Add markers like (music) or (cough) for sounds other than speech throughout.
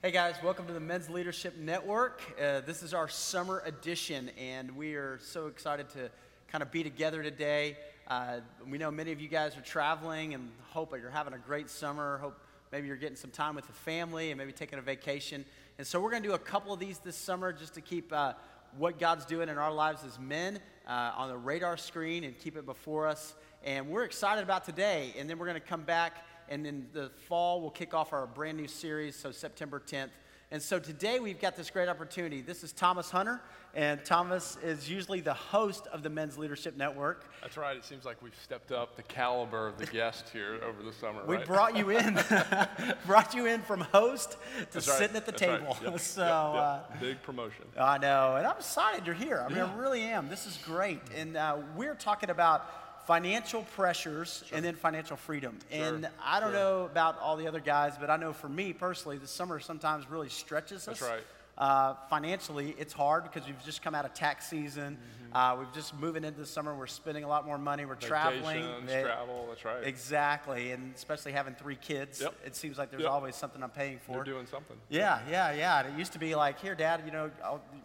Hey guys, welcome to the Men's Leadership Network. Uh, this is our summer edition, and we are so excited to kind of be together today. Uh, we know many of you guys are traveling and hope that you're having a great summer. Hope maybe you're getting some time with the family and maybe taking a vacation. And so we're going to do a couple of these this summer just to keep uh, what God's doing in our lives as men uh, on the radar screen and keep it before us. And we're excited about today, and then we're going to come back and in the fall, we'll kick off our brand new series, so September 10th. And so today we've got this great opportunity. This is Thomas Hunter, and Thomas is usually the host of the Men's Leadership Network. That's right. It seems like we've stepped up the caliber of the (laughs) guest here over the summer. We right? brought you in, (laughs) (laughs) brought you in from host to right. sitting at the That's right. table. Yep. So Yep. Yep. Uh, big promotion. I know, and I'm excited you're here. I mean. I really am. This is great, and uh, we're talking about financial pressures and then financial freedom. And I don't sure. know about all the other guys, but I know for me personally, the summer sometimes really stretches us. That's right. Uh, financially, it's hard because we've just come out of tax season. Mm-hmm. Uh, we've just moving into the summer. We're spending a lot more money. We're traveling. Vacations, Eh, travel. That's right. Exactly, and especially having three kids, Yep. it seems like there's Yep. always something I'm paying for. You're doing something. Yeah, yeah, yeah. And it used to be like, here, Dad, you know,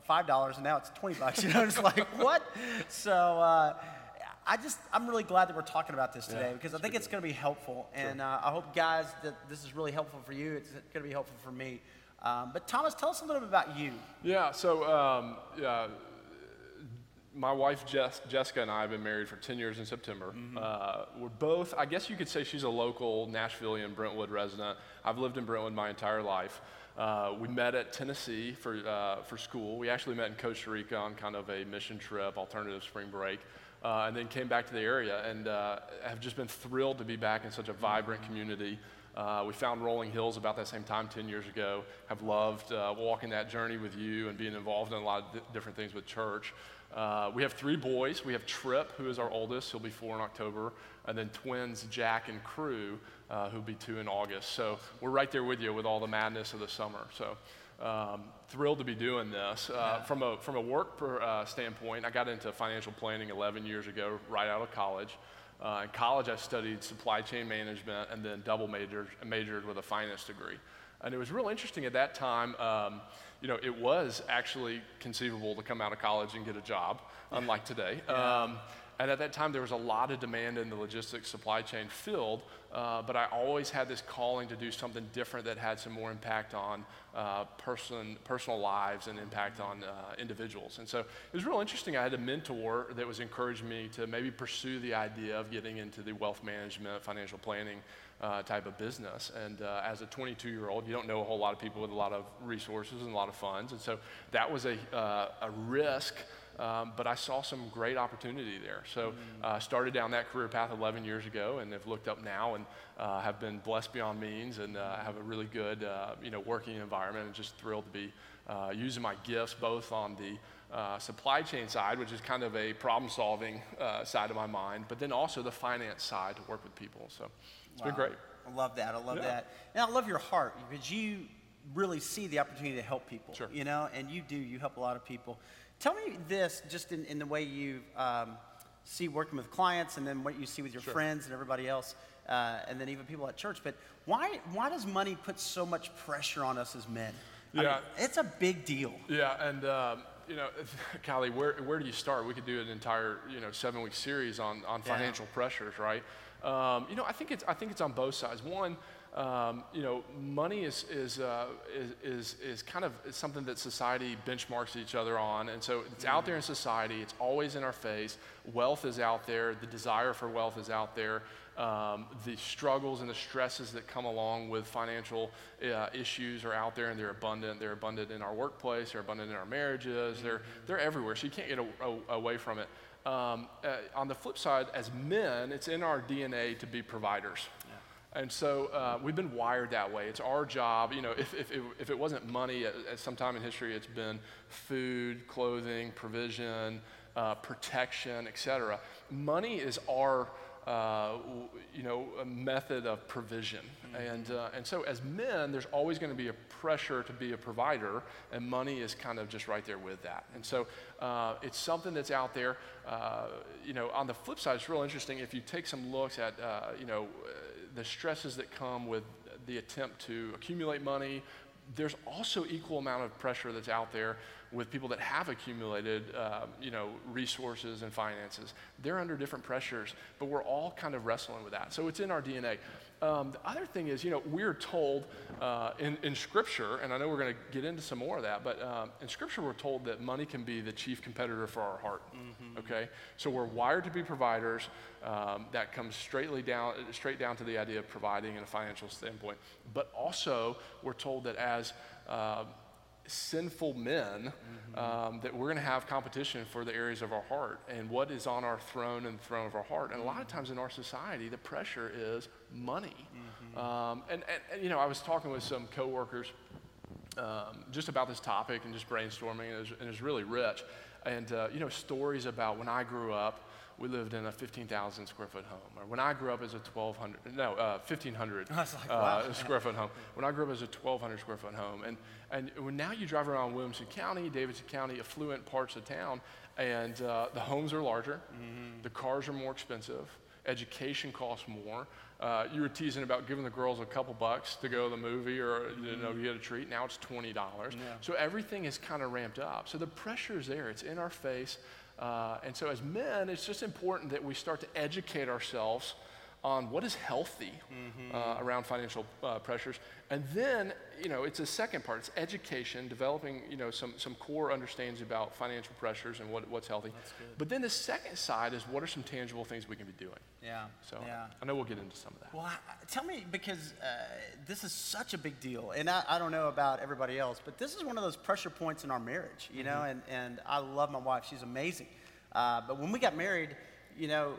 five dollars, and now it's twenty bucks. (laughs) You know, it's like what? So uh, I just, I'm really glad that we're talking about this today Yeah, because I think it's going to be helpful, and uh, I hope, guys, that this is really helpful for you. It's going to be helpful for me. Um, but Thomas, tell us a little bit about you. Yeah. So, um, yeah, my wife Jess, Jessica and I have been married for 10 years in September. Uh, we're both, I guess you could say she's a local Nashvilleian Brentwood resident. I've lived in Brentwood my entire life. Uh, we met at Tennessee for, uh, for school. We actually met in Costa Rica on kind of a mission trip, alternative spring break, uh, and then came back to the area and uh, have just been thrilled to be back in such a vibrant community. Uh, we found Rolling Hills about that same time 10 years ago. Have loved uh, walking that journey with you and being involved in a lot of di- different things with church. Uh, we have three boys. We have Trip, who is our oldest. He'll be four in October. And then twins, Jack and Crew, uh, who'll be two in August. So we're right there with you with all the madness of the summer. So um, thrilled to be doing this. Uh, From, a, from a work per, uh, standpoint, I got into financial planning 11 years ago, right out of college. Uh, in college, I studied supply chain management and then double majored, majored with a finance degree. And it was real interesting at that time. Um, you know, it was actually conceivable to come out of college and get a job, unlike today. Um, and at that time, there was a lot of demand in the logistics supply chain field, uh, but I always had this calling to do something different that had some more impact on uh, person, personal lives and impact on uh, individuals. And so it was real interesting. I had a mentor that was encouraging me to maybe pursue the idea of getting into the wealth management, financial planning uh, type of business. And uh, as a 22 year old, you don't know a whole lot of people with a lot of resources and a lot of funds. And so that was a, uh, a risk. Um, but I saw some great opportunity there. So uh, started down that career path 11 years ago, and have looked up now, and uh, have been blessed beyond means, and uh, have a really good, uh, you know, working environment, and just thrilled to be uh, using my gifts both on the uh, supply chain side, which is kind of a problem-solving uh, side of my mind, but then also the finance side to work with people. So it's been great. I love that. I love Yeah. that. And I love your heart because you really see the opportunity to help people. Sure. You know, and you do. You help a lot of people. Tell me this, just in, in the way you um, see working with clients, and then what you see with your Sure. friends and everybody else, uh, and then even people at church. But why why does money put so much pressure on us as men? I mean, Yeah. it's a big deal. Yeah, and um, you know, (laughs) Callie, where where do you start? We could do an entire you know seven week series on on Yeah. financial pressures, right? Um, you know, I think it's I think it's on both sides. One. Um, you know, money is is, uh, is is is kind of something that society benchmarks each other on, and so it's out there in society. It's always in our face. Wealth is out there. The desire for wealth is out there. Um, the struggles and the stresses that come along with financial uh, issues are out there, and they're abundant. They're abundant in our workplace. They're abundant in our marriages. They're they're everywhere. So you can't get a, a- away from it. Um, uh, on the flip side, as men, it's in our DNA to be providers. And so uh, we've been wired that way. It's our job. You know, if, if, it, if it wasn't money at, at some time in history, it's been food, clothing, provision, uh, protection, etc. Money is our, uh, you know, a method of provision. And, uh, and so as men, there's always going to be a pressure to be a provider, and money is kind of just right there with that. And so uh, it's something that's out there. Uh, you know, on the flip side, it's real interesting if you take some looks at, uh, you know, uh, the stresses that come with the attempt to accumulate money, there's also equal amount of pressure that's out there with people that have accumulated, uh, you know, resources and finances. They're under different pressures, but we're all kind of wrestling with that. So it's in our DNA. Um, the other thing is, you know, we're told uh, in, in Scripture, and I know we're going to get into some more of that, but um, in Scripture we're told that money can be the chief competitor for our heart. Mm-hmm. Okay, so we're wired to be providers. Um, that comes straightly down, straight down to the idea of providing in a financial standpoint. But also, we're told that as uh, sinful men mm-hmm. um, that we're going to have competition for the areas of our heart and what is on our throne and the throne of our heart. And a lot of times in our society, the pressure is money. Mm-hmm. Um, and, and, and, you know, I was talking with some coworkers um, just about this topic and just brainstorming, and it was, and it was really rich. And, uh, you know, stories about when I grew up we lived in a 15,000 square foot home. Or when I grew up as a 1,200, no, uh, 1,500 (laughs) like, uh, wow. (laughs) square foot home. When I grew up as a 1,200 square foot home. And, and when now you drive around Williamson County, Davidson County, affluent parts of town, and uh, the homes are larger, mm-hmm. the cars are more expensive, education costs more. Uh, you were teasing about giving the girls a couple bucks to go to the movie or mm-hmm. you know mm-hmm. get a treat. Now it's twenty dollars. Yeah. So everything is kind of ramped up. So the pressure is there. It's in our face. Uh, and so, as men, it's just important that we start to educate ourselves on what is healthy mm-hmm. uh, around financial uh, pressures. And then, you know, it's a second part. It's education, developing, you know, some, some core understandings about financial pressures and what, what's healthy. But then the second side is what are some tangible things we can be doing? Yeah. So yeah. I know we'll get into some of that. Well, I, tell me, because uh, this is such a big deal. And I, I, don't know about everybody else, but this is one of those pressure points in our marriage, you mm-hmm. know, and, and I love my wife. She's amazing. Uh, but when we got married, you know,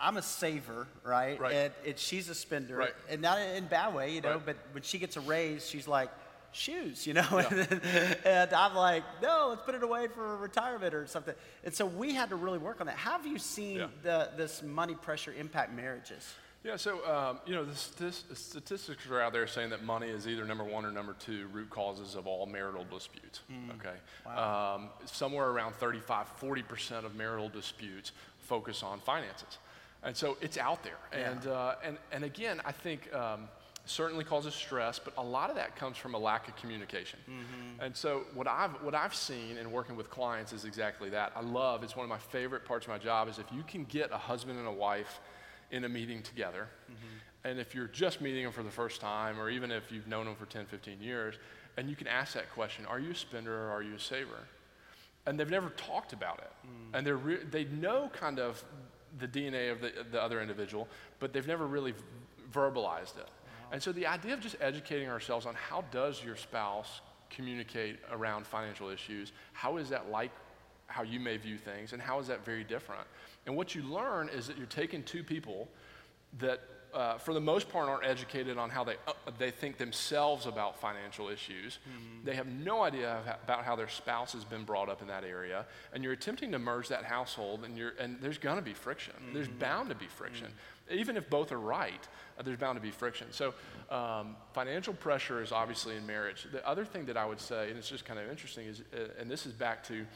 I'm a saver, right? right. And, and she's a spender. Right. And not in a bad way, you know, right. but when she gets a raise, she's like, shoes, you know? Yeah. (laughs) and I'm like, no, let's put it away for retirement or something. And so we had to really work on that. How have you seen yeah. the, this money pressure impact marriages? Yeah, so um, you know the, statistics are out there saying that money is either number one or number two root causes of all marital disputes. Mm. Okay, wow. um, somewhere around 35, 40 percent of marital disputes focus on finances, and so it's out there. Yeah. And uh, and and again, I think. Um, certainly causes stress, but a lot of that comes from a lack of communication. Mm-hmm. And so what I've what I've seen in working with clients is exactly that. I love it's one of my favorite parts of my job is if you can get a husband and a wife in a meeting together. Mm-hmm. And if you're just meeting them for the first time, or even if you've known them for 10, 15 years, and you can ask that question Are you a spender or are you a saver? And they've never talked about it. Mm. And they're re- they know kind of the DNA of the, the other individual, but they've never really verbalized it. Wow. And so the idea of just educating ourselves on how does your spouse communicate around financial issues, how is that like how you may view things, and how is that very different? And what you learn is that you're taking two people that, uh, for the most part, aren't educated on how they, uh, they think themselves about financial issues. Mm-hmm. They have no idea about how their spouse has been brought up in that area. And you're attempting to merge that household, and, you're, and there's going to be friction. Mm-hmm. There's bound to be friction. Mm-hmm. Even if both are right, uh, there's bound to be friction. So, um, financial pressure is obviously in marriage. The other thing that I would say, and it's just kind of interesting, is, uh, and this is back to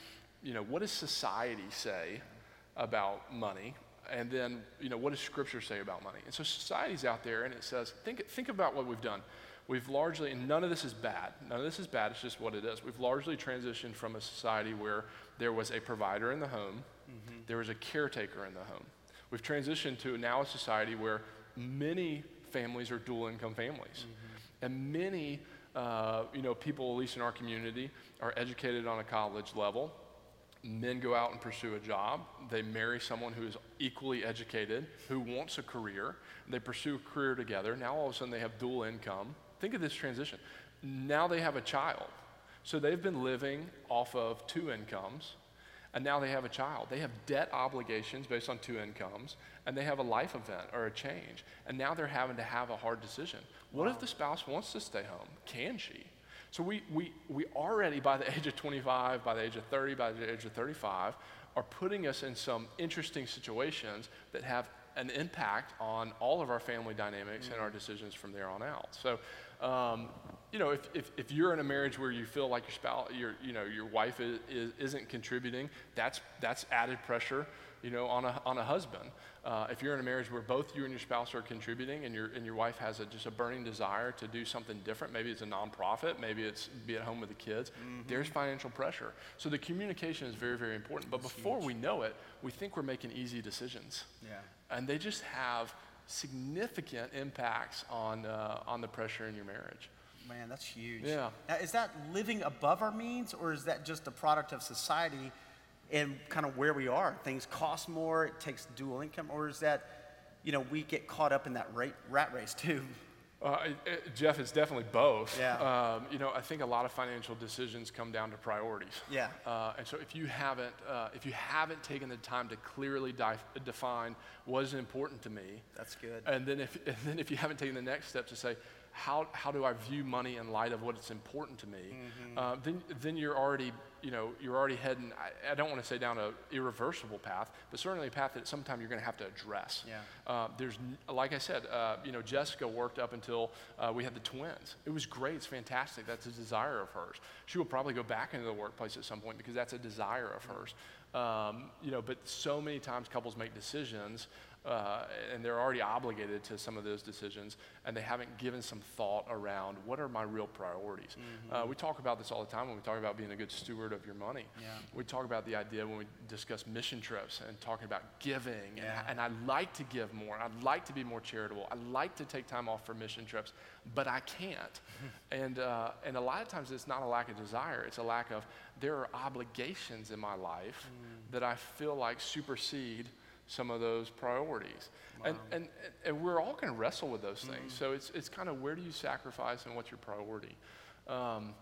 you know, what does society say about money? And then, you know, what does Scripture say about money? And so society's out there and it says, think, think about what we've done. We've largely, and none of this is bad. None of this is bad, it's just what it is. We've largely transitioned from a society where there was a provider in the home, mm-hmm. there was a caretaker in the home. We've transitioned to now a society where many families are dual income families. Mm-hmm. And many, uh, you know, people, at least in our community, are educated on a college level men go out and pursue a job. They marry someone who is equally educated, who wants a career. They pursue a career together. Now all of a sudden they have dual income. Think of this transition. Now they have a child. So they've been living off of two incomes, and now they have a child. They have debt obligations based on two incomes, and they have a life event or a change. And now they're having to have a hard decision. What wow. if the spouse wants to stay home? Can she? So we, we, we already, by the (laughs) age of 25, by the age of 30, by the age of 35, are putting us in some interesting situations that have an impact on all of our family dynamics mm-hmm. and our mm. decisions from there on out. So, um, you know, if, if, if, you're in a marriage where you feel like your spouse, your, you know, your wife is, is, isn't contributing, that's, that's added pressure you know, on a, on a husband. Uh, if you're in a marriage where both you and your spouse are contributing and, your, and your wife has a, just a burning desire to do something different, maybe it's a nonprofit, maybe it's be at home with the kids, mm-hmm. there's financial pressure. So the communication is very, very important. But That's before huge. we know it, we think we're making easy decisions. Yeah. And they just have significant impacts on, uh, on the pressure in your marriage. Man, that's huge. Yeah. Now, is that living above our means, or is that just a product of society and kind of where we are. Things cost more, it takes dual income, or is that, you know, we get caught up in that rate, rat race too? Uh, it, it, Jeff, it's definitely both. Yeah. Um, you know, I think a lot of financial decisions come down to priorities. Yeah. Uh, and so if you haven't, uh, if you haven't taken the time to clearly di- define what is important to me, that's good. And then if, (laughs) and then if you haven't taken the next step to say, how, how do I view money in light of what's important to me, mm-hmm. uh, then, then you're already, you know, you're already heading, I, I don't want to say down an irreversible path, but certainly a path that sometime you're going to have to address. Yeah. Uh, there's, like I said, uh, you know, Jessica worked up until uh, we had the twins. It was great. It's fantastic. That's a desire of hers. She will probably go back into the workplace at some point because that's a desire of hers. Um, you know, but so many times couples make decisions uh, and they're already obligated to some of those decisions, and they haven't given some thought around what are my real priorities. Mm-hmm. Uh, we talk about this all the time when we talk about being a good steward of your money. Yeah. We talk about the idea when we discuss mission trips and talking about giving, yeah. and, and I like to give more. I'd like to be more charitable. I like to take time off for mission trips, but I can't. (laughs) and, uh, and a lot of times it's not a lack of desire, it's a lack of there are obligations in my life mm. that I feel like supersede some of those priorities. Wow. And, and, and we're all going to wrestle with those things. Mm-hmm. So it's, it's kind of where do you sacrifice and what's your priority? Um,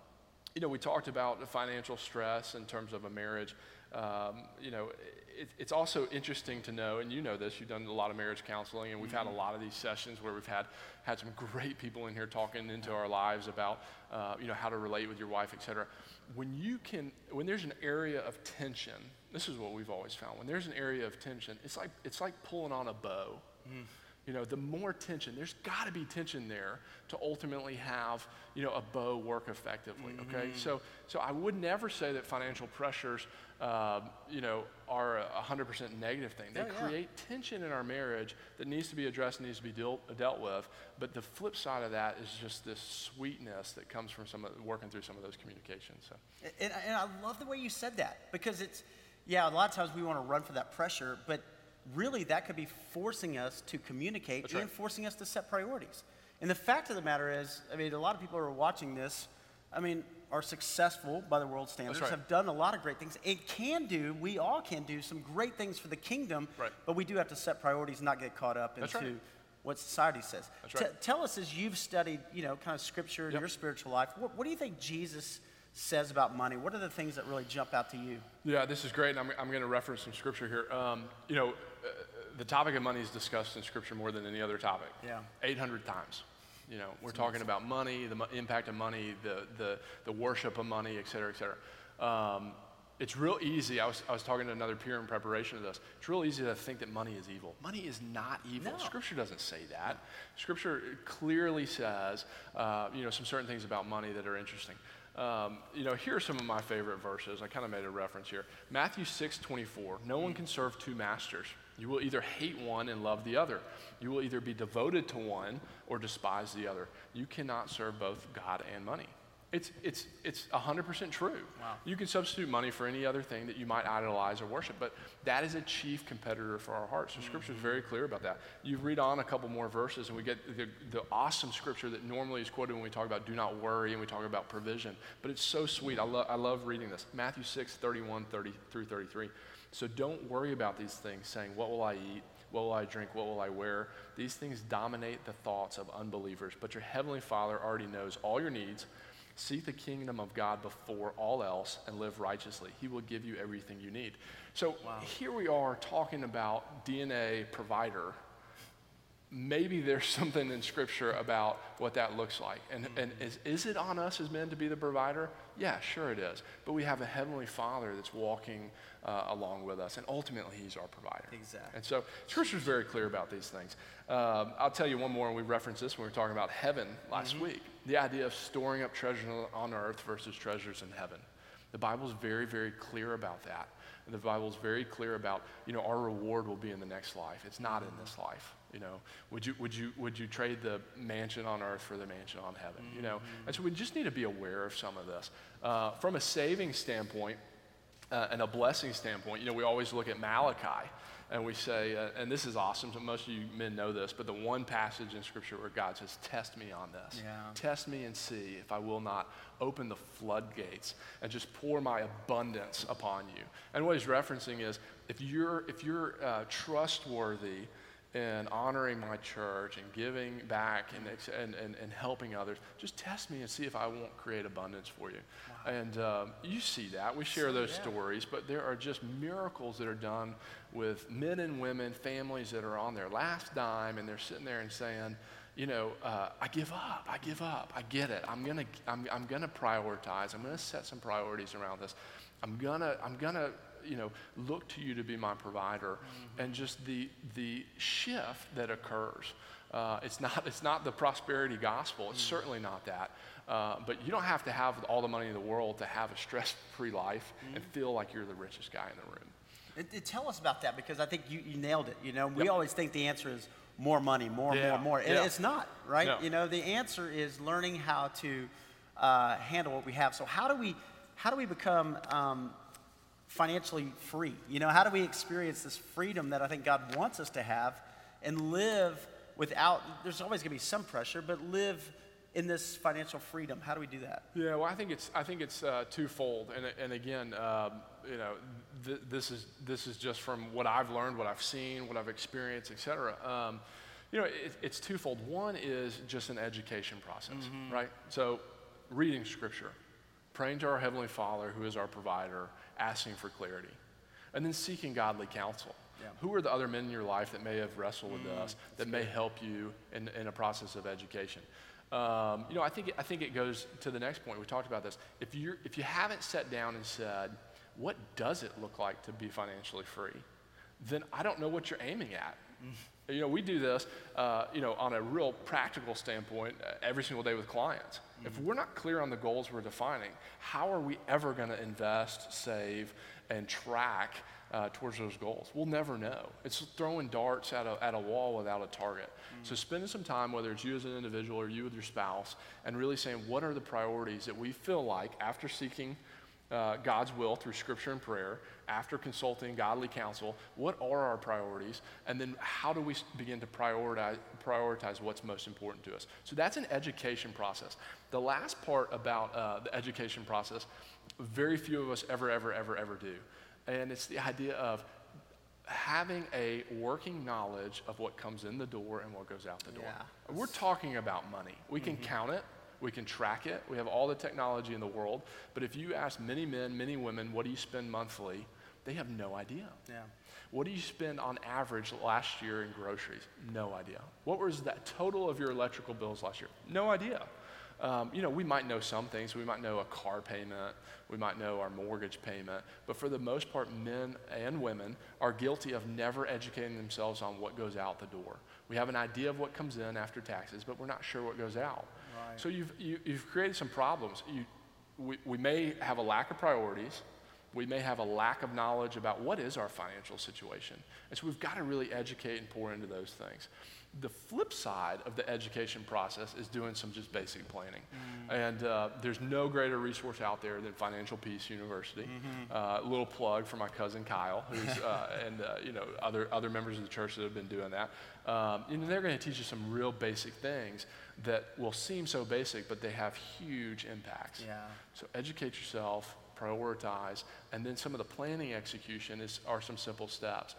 you know, we talked about the financial stress in terms of a marriage. Um, you know, it, it's also interesting to know, and you know this, you've done a lot of marriage counseling, and we've mm-hmm. had a mm-hmm. lot of these sessions where we've had, had some great people in here talking into our lives about, uh, you know, how to relate with your wife, et cetera. When you can, when there's an area of tension, this is what we've always found. When there's an area of tension, it's like, it's like pulling on a bow. Mm. You know, the more tension, there's got to be tension there to ultimately have, you know, a bow work effectively. Mm-hmm. Okay, so so I would never say that financial pressures, uh, you know, are a 100% negative thing. They yeah, create yeah. tension in our marriage that needs to be addressed, needs to be dealt, dealt with. But the flip side of that is just this sweetness that comes from some of, working through some of those communications. So. And, and I love the way you said that because it's yeah, a lot of times we want to run for that pressure, but really that could be forcing us to communicate That's and right. forcing us to set priorities. And the fact of the matter is, I mean, a lot of people who are watching this, I mean, are successful by the world standards, right. have done a lot of great things, and can do, we all can do some great things for the kingdom, right. but we do have to set priorities and not get caught up into right. what society says. T- tell us as you've studied, you know, kind of scripture in yep. your spiritual life, what, what do you think Jesus says about money. What are the things that really jump out to you? Yeah, this is great, and I'm, I'm going to reference some scripture here. Um, you know, uh, the topic of money is discussed in scripture more than any other topic. Yeah. 800 times. You know, we're talking about money, the mo- impact of money, the, the, the worship of money, et cetera, et cetera. Um, it's real easy. I was, I was talking to another peer in preparation of this. It's real easy to think that money is evil. Money is not evil. No. Scripture doesn't say that. Scripture clearly says, uh, you know, some certain things about money that are interesting. Um, you know, here are some of my favorite verses. I kind of made a reference here. Matthew 6 24. No one can serve two masters. You will either hate one and love the other. You will either be devoted to one or despise the other. You cannot serve both God and money. It's, it's, it's 100% true. Wow. You can substitute money for any other thing that you might idolize or worship, but that is a chief competitor for our hearts. So Scripture is mm-hmm. very clear about that. You read on a couple more verses, and we get the, the awesome Scripture that normally is quoted when we talk about do not worry and we talk about provision. But it's so sweet. I, lo- I love reading this. Matthew 6, 31 30 through 33. So don't worry about these things, saying, What will I eat? What will I drink? What will I wear? These things dominate the thoughts of unbelievers, but your heavenly Father already knows all your needs. Seek the kingdom of God before all else and live righteously. He will give you everything you need. So wow. here we are talking about DNA provider. Maybe there's (laughs) something in Scripture about what that looks like. And, mm-hmm. and is, is it on us as men to be the provider? Yeah, sure it is. But we have a Heavenly Father that's walking uh, along with us, and ultimately He's our provider. Exactly. And so Scripture is very clear about these things. Um, I'll tell you one more, and we referenced this when we were talking about heaven last mm-hmm. week the idea of storing up treasure on earth versus treasures in heaven. The Bible's very, very clear about that. And the Bible's very clear about, you know, our reward will be in the next life. It's not in this life. You know, would you, would you, would you trade the mansion on earth for the mansion on heaven? You know, and so we just need to be aware of some of this. Uh, from a saving standpoint uh, and a blessing standpoint, you know, we always look at Malachi and we say, uh, and this is awesome, so most of you men know this, but the one passage in Scripture where God says, Test me on this. Yeah. Test me and see if I will not open the floodgates and just pour my abundance upon you. And what he's referencing is if you're, if you're uh, trustworthy in honoring my church and giving back and, and, and, and helping others, just test me and see if I won't create abundance for you. And um, you see that. We share those yeah. stories, but there are just miracles that are done with men and women, families that are on their last dime and they're sitting there and saying, you know, uh, I give up. I give up. I get it. I'm gonna, I'm, I'm gonna prioritize. I'm gonna set some priorities around this. I'm gonna, I'm gonna, you know, look to you to be my provider. And just the the shift that occurs. Uh, it's not, it's not the prosperity gospel. It's certainly not that. Uh, but you don't have to have all the money in the world to have a stress-free life and feel like you're the richest guy in the room. It, it- tell us about that because I think you, you nailed it. You know, we Yep. always think the answer is more money, more, Yeah, more, more. And yeah. it's not, right? No. You know, the answer is learning how to uh, handle what we have. So how do we, how do we become um, financially free? You know, how do we experience this freedom that I think God wants us to have and live without, there's always going to be some pressure, but live in this financial freedom? How do we do that? Yeah, well, I think it's I think it's uh, twofold, and and again, um, you know, th- this is this is just from what I've learned, what I've seen, what I've experienced, et cetera. Um, you know, it, it's twofold. One is just an education process, right? So, reading Scripture, praying to our Heavenly Father, who is our provider, asking for clarity, and then seeking godly counsel. Yeah. Who are the other men in your life that may have wrestled with us that may help you in, in a process of education? Um, you know, I think, it- I think it goes to the next point. We talked about this. If, you're, if you haven't sat down and said, what does it look like to be financially free? Then I don't know what you're aiming at. You know, we do this, uh, you know, on a real practical standpoint uh, every single day with clients. If we're not clear on the goals we're defining, how are we ever going to invest, save, and track uh, towards those goals? We'll never know. It's throwing darts at a, at a wall without a target. So spending some time, whether it's you as an individual or you with your spouse, and really saying, what are the priorities that we feel like after seeking uh, God's will through scripture and prayer, after consulting godly counsel, what are our priorities? And then how do we begin to prioritize, prioritize what's most important to us? So that's an education process. The last part about uh, the education process, very few of us ever, ever, ever, ever do. And it's the idea of having a working knowledge of what comes in the door and what goes out the door. Yeah. We're talking about money. We can count it, we can track it, we have all the technology in the world. But if you ask many men, many women, what do you spend monthly? They have no idea. Yeah. What do you spend on average last year in groceries? No idea. What was that total of your electrical bills last year? No idea. Um, you know, we might know some things. We might know a car payment. We might know our mortgage payment. But for the most part, men and women are guilty of never educating themselves on what goes out the door. We have an idea of what comes in after taxes, but we're not sure what goes out. So you've, you, you've created some problems. You, we, we may have a lack of priorities. We may have a lack of knowledge about what is our financial situation. And so we've got to really educate and pour into those things. The flip side of the education process is doing some just basic planning. And uh, there's no greater resource out there than Financial Peace University. Uh, A little plug for my cousin Kyle, who's, uh, (laughs) and uh, you know, other, other members of the church that have been doing that. Um, and they're going to teach you some real basic things that will seem so basic, but they have huge impacts. Yeah. So educate yourself, prioritize, and then some of the planning execution is, are some simple steps.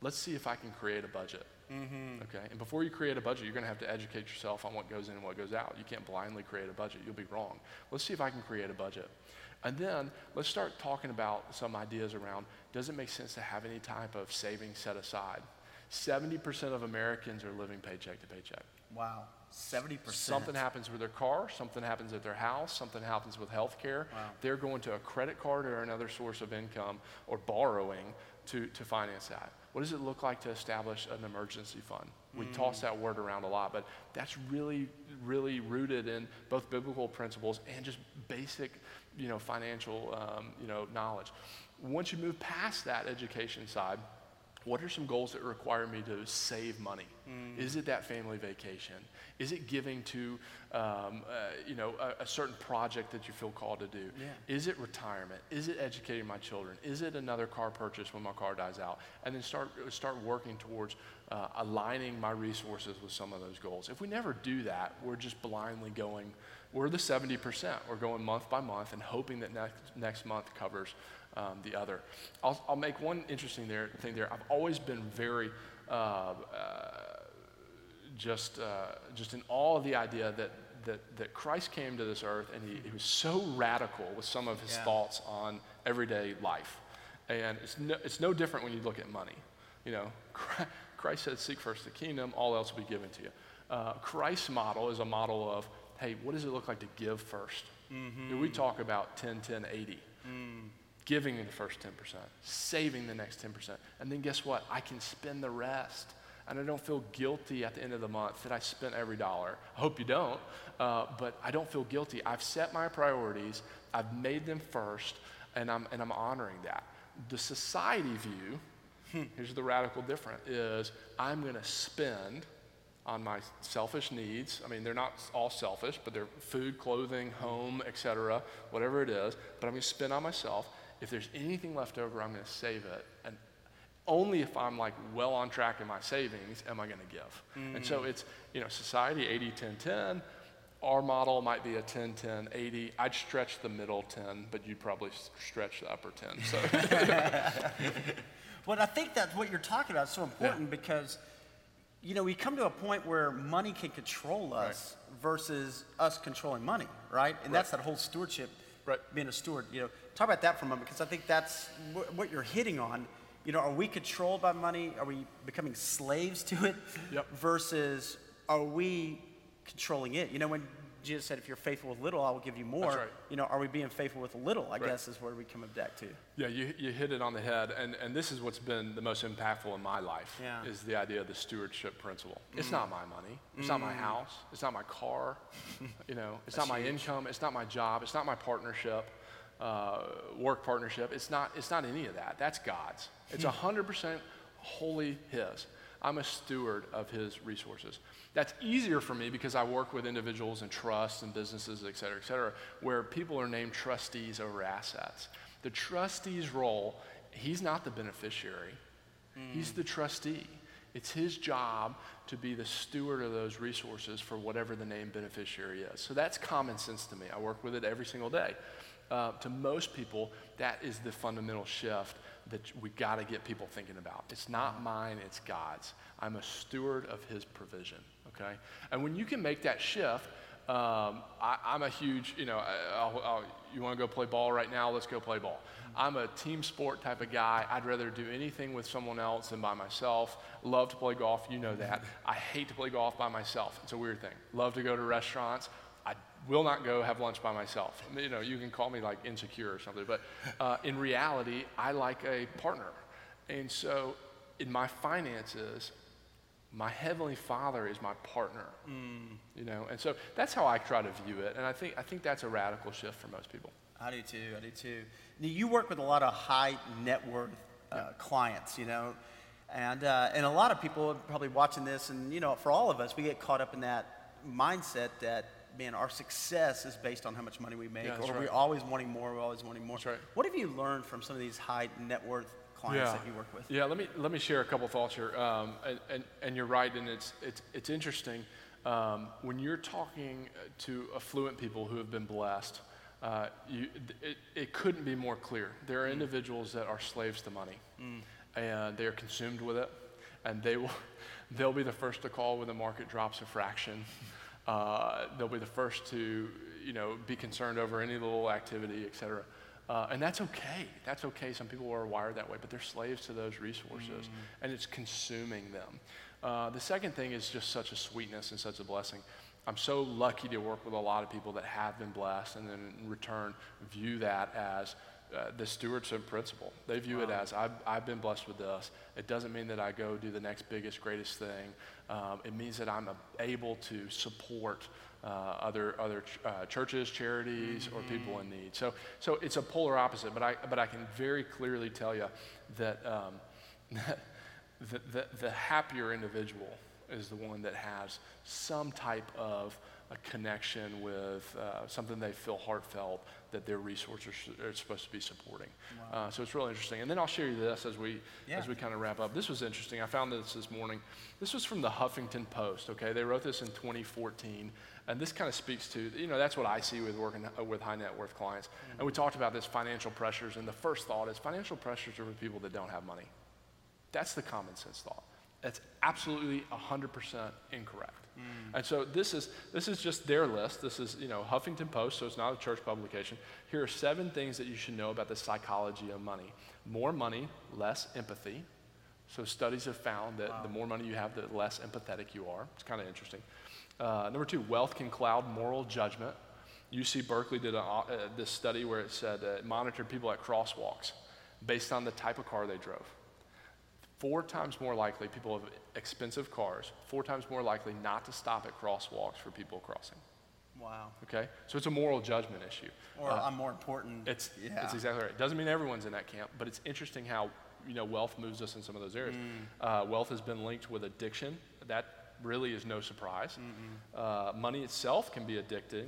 Let's see if I can create a budget. Mm-hmm. Okay, and before you create a budget, you're going to have to educate yourself on what goes in and what goes out. You can't blindly create a budget; you'll be wrong. Let's see if I can create a budget, and then let's start talking about some ideas around: Does it make sense to have any type of savings set aside? Seventy percent of Americans are living paycheck to paycheck. Wow. 70%. Something happens with their car, something happens at their house, something happens with health care. Wow. They're going to a credit card or another source of income or borrowing to, to finance that. What does it look like to establish an emergency fund? We mm. toss that word around a lot, but that's really, really rooted in both biblical principles and just basic, you know, financial, um, you know, knowledge. Once you move past that education side, what are some goals that require me to save money? Mm. Is it that family vacation? Is it giving to, um, uh, you know, a, a, certain project that you feel called to do? Yeah. Is it retirement? Is it educating my children? Is it another car purchase when my car dies out? And then start start working towards uh, aligning my resources with some of those goals. If we never do that, we're just blindly going. We're the 70%. We're going month by month and hoping that next, next month covers um, the other. I'll, I'll, make one interesting there, thing there. I've always been very uh, uh, just, uh, just in awe of the idea that, that, that Christ came to this earth and he, he was so radical with some of his yeah. thoughts on everyday life. And it's no, it's no different when you look at money. You know, (laughs) Christ said, Seek first the kingdom, all else will be given to you. Uh, Christ's model is a model of, hey, what does it look like to give 1st mm-hmm. We talk about 10, 10, 80. Mm giving the first 10%, saving the next 10%. And then guess what? I can spend the rest. And I don't feel guilty at the end of the month that I spent every dollar. I hope you don't, uh, but I don't feel guilty. I've set my priorities, I've made them first, and I'm, and I'm honoring that. The society view, hmm, here's the radical difference, is I'm going to spend on my selfish needs. I mean, they're not all selfish, but they're food, clothing, home, etc., whatever it is. But I'm going to spend on myself if there's anything left over, I'm going to save it. And only if I'm like well on track in my savings am I going to give. Mm. And so mm. it's, you know, society 80, 10, 10. Our model might be a 10, 10, 80. I'd stretch the middle 10, but you'd probably stretch the upper 10. So. (laughs) well, I think that what you're talking about is so important yeah. because, you know, we come to a point where money can control us right. versus us controlling money, right? And right. that's that whole stewardship, right. being a steward, you know talk about that for a moment because I think that's what you're hitting on. You know, are we controlled by money? Are we becoming slaves to it? Yep. Versus are we controlling it? You know, when Jesus said, if you're faithful with little, I will give you more. Right. You know, are we being faithful with little? I right. guess is where we come back to. Yeah, you, you hit it on the head. And, and this is what's been the most impactful in my life yeah. is the idea of the stewardship principle. Mm. It's not my money. It's mm. not my mm. house. It's not my car. (laughs) you know, it's not my huge. income. It's not my job. It's not my partnership uh, work partnership. It's not, it's not any of that. That's God's. It's 100% hmm. wholly His. I'm a steward of His resources. That's easier for me because I work with individuals and trusts and businesses, et cetera, et cetera, where people are named trustees over assets. The trustee's role, he's not the beneficiary, mm. he's the trustee. It's his job to be the steward of those resources for whatever the name beneficiary is. So that's common sense to me. I work with it every single day uh, to most people, that is the fundamental shift that we got to get people thinking about. It's not mine, it's God's. I'm a steward of His provision, okay? And when you can make that shift, um, I, am a huge, you know, I'll, I'll, you want to go play ball right now? Let's go play ball. I'm a team sport type of guy. I'd rather do anything with someone else than by myself. Love to play golf, you know that. I hate to play golf by myself. It's a weird thing. Love to go to restaurants will not go have lunch by myself. You know, you can call me like insecure or something, but uh, in reality, I like a partner. And so in my finances, my heavenly father is my partner mm. you know and so that's how i try to view it and i think i think that's a radical shift for most people i do too i do too now, you work with a lot of high net worth uh, yeah. clients you know and uh, and a lot of people probably watching this and you know for all of us we get caught up in that mindset that man, our success is based on how much money we make, yeah, or right. we're always wanting more, we're always wanting more. Right. What have you learned from some of these high net worth clients yeah. that you work with? Yeah, let me let me share a couple thoughts here. Um, and, and, and, you're right, and it's it's it's interesting um, when you're talking to affluent people who have been blessed. Uh, you, it, it couldn't be more clear. There are mm. individuals that are slaves to money, mm. and they are consumed with it, and they will, (laughs) they'll be the first to call when the market drops a fraction. Uh, they'll be the first to, you know, be concerned over any little activity, et cetera. Uh, and that's okay. That's okay. Some people are wired that way, but they're slaves to those resources, mm. and it's consuming them. Uh, the second thing is just such a sweetness and such a blessing. I'm so lucky to work with a lot of people that have been blessed and then in return view that as uh, the stewardship principle. They view wow. it as I've, I've been blessed with this. It doesn't mean that I go do the next biggest, greatest thing. Um, it means that I'm able to support uh, other, other ch- uh, churches, charities, mm-hmm. or people in need. So, so it's a polar opposite, but I, but I can very clearly tell you that um, (laughs) the, the, the happier individual is the one that has some type of a connection with uh, something they feel heartfelt that their resources are supposed to be supporting. Wow. Uh, so it's really interesting. And then I'll share you this as we yeah. as we kind of wrap up. This was interesting. I found this this morning. This was from the Huffington Post. Okay, they wrote this in 2014, and this kind of speaks to you know that's what I see with working with high net worth clients. Mm-hmm. And we talked about this financial pressures, and the first thought is financial pressures are for people that don't have money. That's the common sense thought. That's absolutely 100% incorrect. Mm. And so this is, this is just their list. This is, you know, Huffington Post, so it's not a church publication. Here are seven things that you should know about the psychology of money. More money, less empathy. So studies have found that wow. the more money you have, the less empathetic you are. It's kind of interesting. Uh, number two, wealth can cloud moral judgment. UC Berkeley did a, uh, this study where it said uh, it monitored people at crosswalks based on the type of car they drove four times more likely, people have expensive cars, four times more likely not to stop at crosswalks for people crossing. Wow. Okay? So it's a moral judgment issue. Or uh, I'm more important. It's, yeah. it's exactly right. It Doesn't mean everyone's in that camp, but it's interesting how you know wealth moves us in some of those areas. Mm. Uh, wealth has been linked with addiction. That really is no surprise. Uh, money itself can be addicting.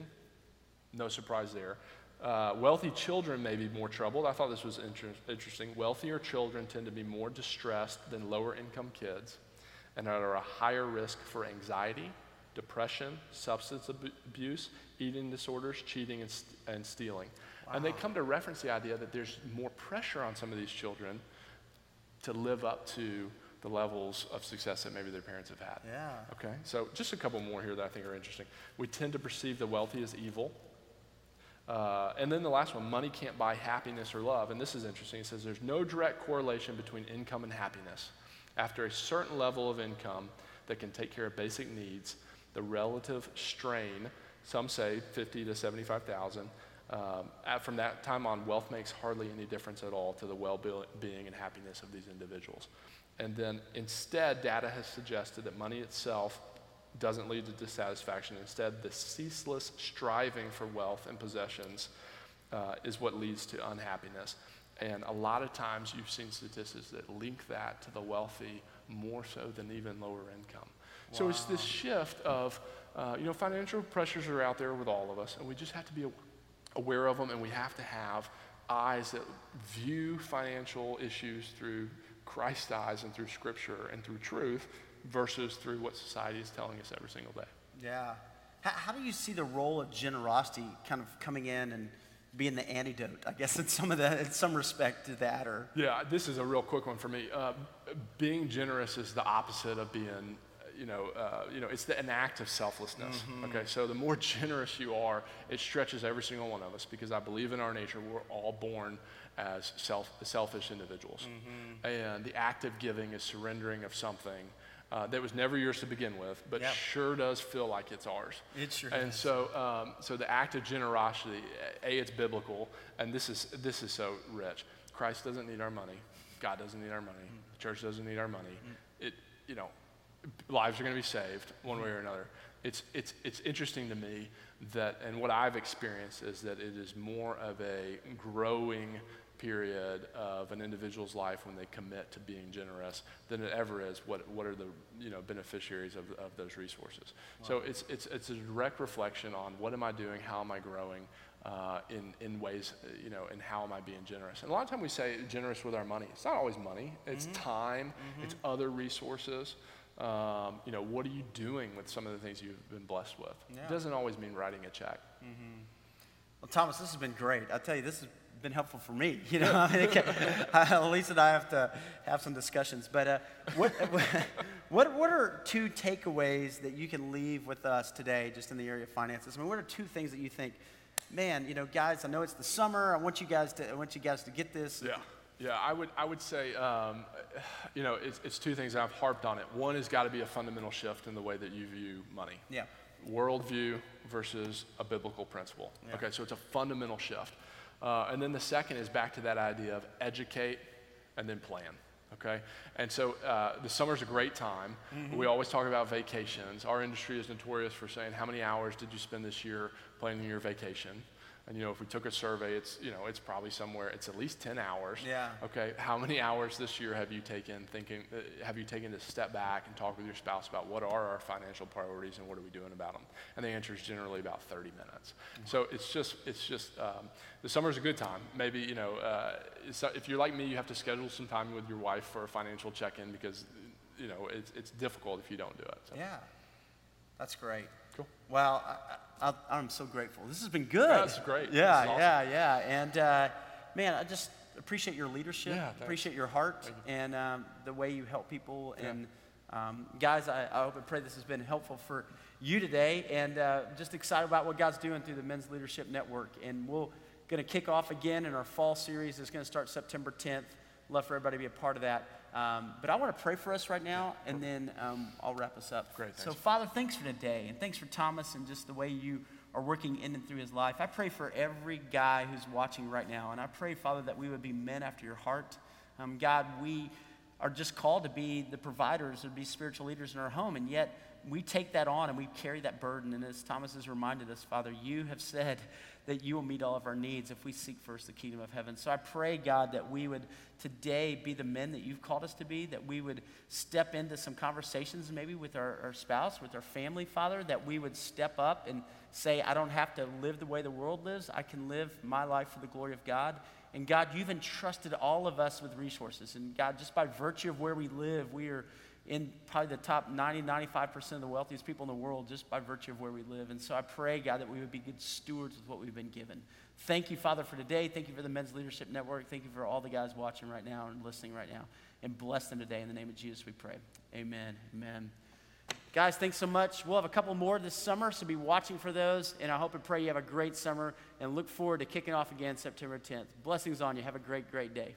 No surprise there. Uh, wealthy children may be more troubled. I thought this was inter- interesting. Wealthier children tend to be more distressed than lower income kids and are at a higher risk for anxiety, depression, substance ab- abuse, eating disorders, cheating, and, st- and stealing. Wow. And they come to reference the idea that there's more pressure on some of these children to live up to the levels of success that maybe their parents have had. Yeah. Okay, so just a couple more here that I think are interesting. We tend to perceive the wealthy as evil. Uh, and then the last one money can't buy happiness or love. And this is interesting. It says there's no direct correlation between income and happiness. After a certain level of income that can take care of basic needs, the relative strain, some say 50 to 75,000, um, from that time on, wealth makes hardly any difference at all to the well being and happiness of these individuals. And then instead, data has suggested that money itself doesn't lead to dissatisfaction. Instead, the ceaseless striving for wealth and possessions uh, is what leads to unhappiness. And a lot of times you've seen statistics that link that to the wealthy more so than even lower income. Wow. So it's this shift of, uh, you know, financial pressures are out there with all of us, and we just have to be aware of them, and we have to have eyes that view financial issues through Christ's eyes and through Scripture and through truth versus through what society is telling us every single day. Yeah. How, how do you see the role of generosity kind of coming in and being the antidote, I guess, in some of the, in some respect to that, or yeah, this is a real quick one for me. Uh, being generous is the opposite of being, you know, uh, you know, it's the, an act of selflessness. Mm-hmm. Okay, so the more (laughs) generous you are, it stretches every single one of us because I believe in our nature we're all born as self, selfish individuals, mm-hmm. and the act of giving is surrendering of something uh, that was never yours to begin with, but sure does feel like it's ours. It sure And does. so, um, so the act of generosity, a, it's biblical, and this is this is so rich. Christ doesn't need our money. God doesn't need our money. Mm. The church doesn't need our money. Mm. It, you know, lives are going to be saved one way or another. It's it's it's interesting to me that, and what I've experienced is that it is more of a growing period of an individual's life when they commit to being generous than it ever is what, what are the you know, beneficiaries of, of those resources. Wow. So it's, it's, it's a direct reflection on what am I doing, how am I growing uh, in, in ways, you know, and how am I being generous. And a lot of time we say generous with our money. It's not always money, it's mm-hmm. time, mm-hmm. it's other resources. Um, you know, what are you doing with some of the things you've been blessed with? Yeah. It doesn't always mean writing a check. Mm-hmm. Well, Thomas, this has been great. I tell you, this is been helpful for me. You know, (laughs) I mean, can, Lisa and I have to have some discussions. But uh, what, (laughs) what, what are two takeaways that you can leave with us today, just in the area of finances? I mean, what are two things that you think, man, you know, guys, I know it's the summer. I want you guys to, I want you guys to get this. Yeah. Yeah, I would, I would say, um, you know, it's, it's two things. I've harped on it. One has got to be a fundamental shift in the way that you view money. Yeah. Worldview versus a biblical principle. Yeah. Okay, so it's a fundamental shift. Uh, and then the second is back to that idea of educate and then plan. Okay, and so uh, the summer's a great time. Mm-hmm. We always talk about vacations. Our industry is notorious for saying, "How many hours did you spend this year planning your vacation?" And you know, if we took a survey, it's you know, it's probably somewhere. It's at least ten hours. Yeah. Okay. How many hours this year have you taken thinking? Uh, have you taken to step back and talk with your spouse about what are our financial priorities and what are we doing about them? And the answer is generally about 30 minutes. Mm-hmm. So it's just it's just um, the summer's a good time. Maybe you know, uh, if you're like me, you have to schedule some time with your wife for a financial check-in because you know it's it's difficult if you don't do it. So. Yeah. That's great. Cool. Well, I, am so grateful. This has been good. That's great. Yeah, awesome. yeah, yeah. And uh, man, I just appreciate your leadership. Yeah, appreciate your heart you. and um, the way you help people. Yeah. And um, guys, I, I, hope and pray this has been helpful for you today. And uh, just excited about what God's doing through the Men's Leadership Network. And we're going to kick off again in our fall series. It's going to start September 10th. Love for everybody to be a part of that. Um, but I want to pray for us right now, and then um, I'll wrap us up. Great. So, Father, thanks for today, and thanks for Thomas and just the way you are working in and through his life. I pray for every guy who's watching right now, and I pray, Father, that we would be men after your heart. Um, God, we are just called to be the providers, to be spiritual leaders in our home, and yet we take that on and we carry that burden. And as Thomas has reminded us, Father, you have said that you will meet all of our needs if we seek first the kingdom of heaven. So I pray, God, that we would today be the men that you've called us to be, that we would step into some conversations maybe with our, our spouse, with our family, Father, that we would step up and say, I don't have to live the way the world lives. I can live my life for the glory of God. And God, you've entrusted all of us with resources. And God, just by virtue of where we live, we are in probably the top 90, 95% of the wealthiest people in the world just by virtue of where we live. And so I pray, God, that we would be good stewards with what we've been given. Thank you, Father, for today. Thank you for the Men's Leadership Network. Thank you for all the guys watching right now and listening right now. And bless them today. In the name of Jesus, we pray. Amen. Amen. Guys, thanks so much. We'll have a couple more this summer, so be watching for those. And I hope and pray you have a great summer and look forward to kicking off again September 10th. Blessings on you. Have a great, great day.